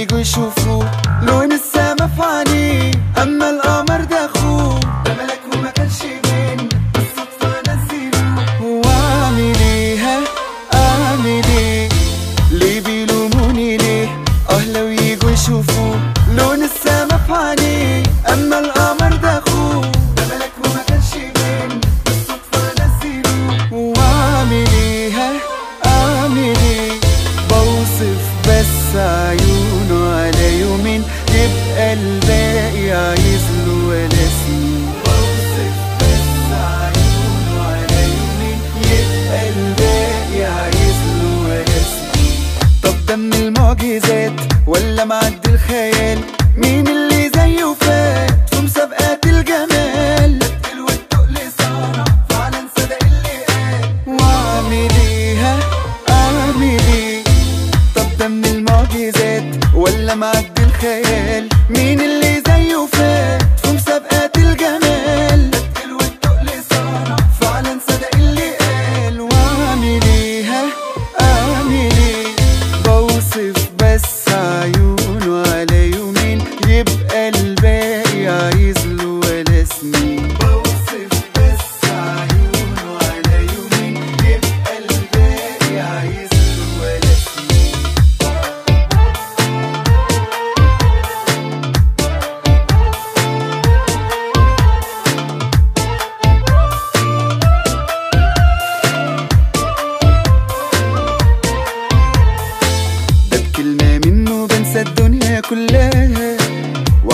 يشوفوا. لون السما فاني أما الأرض دم المعجزات ولا معدي الخيال؟ مين اللي زيه فات؟ في مسابقات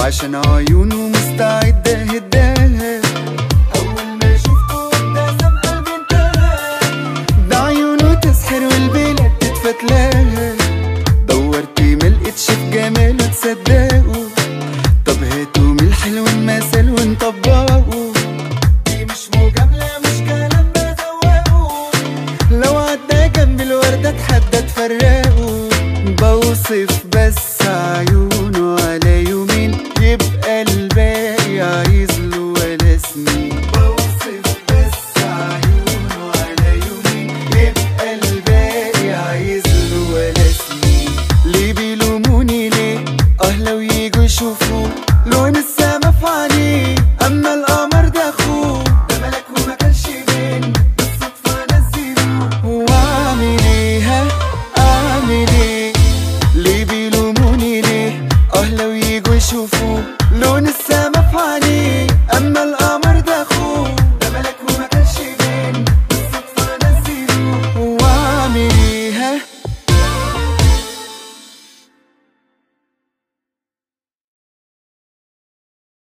عشان عيونه مستعدة هداها أول ما شفته لازم قلبي انتهى ده عيونه تسحر والبلاد تتفتلاها. دورت ملقتش في جماله تصدقه طب هاتوا من الحلو المثل ونطبقه. دي مش مجاملة مش كلام بذوقه لو عدى جنب الوردة اتحدى تفرقه بوصف بس